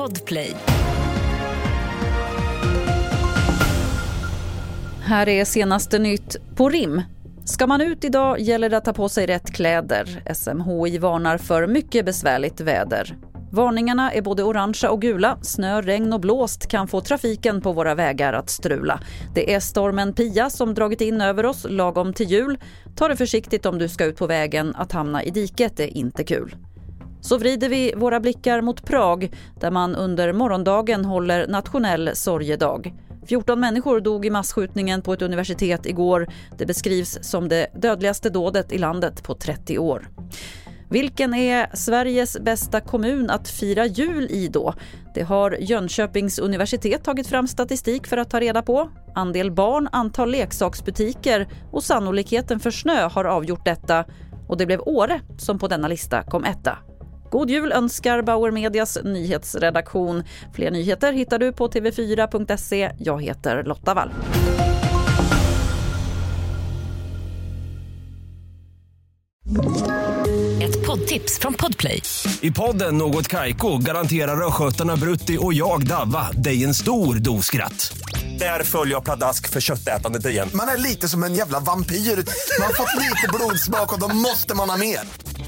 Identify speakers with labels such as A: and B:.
A: Podplay.
B: Här är senaste nytt på rim. Ska man ut idag gäller det att ta på sig rätt kläder. SMHI varnar för mycket besvärligt väder. Varningarna är både orangea och gula. Snö, regn och blåst kan få trafiken på våra vägar att strula. Det är stormen Pia som dragit in över oss lagom till jul. Ta det försiktigt om du ska ut på vägen. Att hamna i diket är inte kul. Så vrider vi våra blickar mot Prag där man under morgondagen håller nationell sorgedag. 14 människor dog i massskjutningen på ett universitet igår. Det beskrivs som det dödligaste dådet i landet på 30 år. Vilken är Sveriges bästa kommun att fira jul i då? Det har Jönköpings universitet tagit fram statistik för att ta reda på. Andel barn, antal leksaksbutiker och sannolikheten för snö har avgjort detta. Och det blev Åre som på denna lista kom etta. God jul önskar Bauer Medias nyhetsredaktion. Fler nyheter hittar du på tv4.se. Jag heter Lotta Wall.
A: Ett poddtips från Podplay.
C: I podden Något Kaiko garanterar östgötarna Brutti och jag, Davva, dig en stor dos skratt. Där följer jag pladask för köttätandet igen.
D: Man är lite som en jävla vampyr. Man har fått lite blodsmak och då måste man ha mer.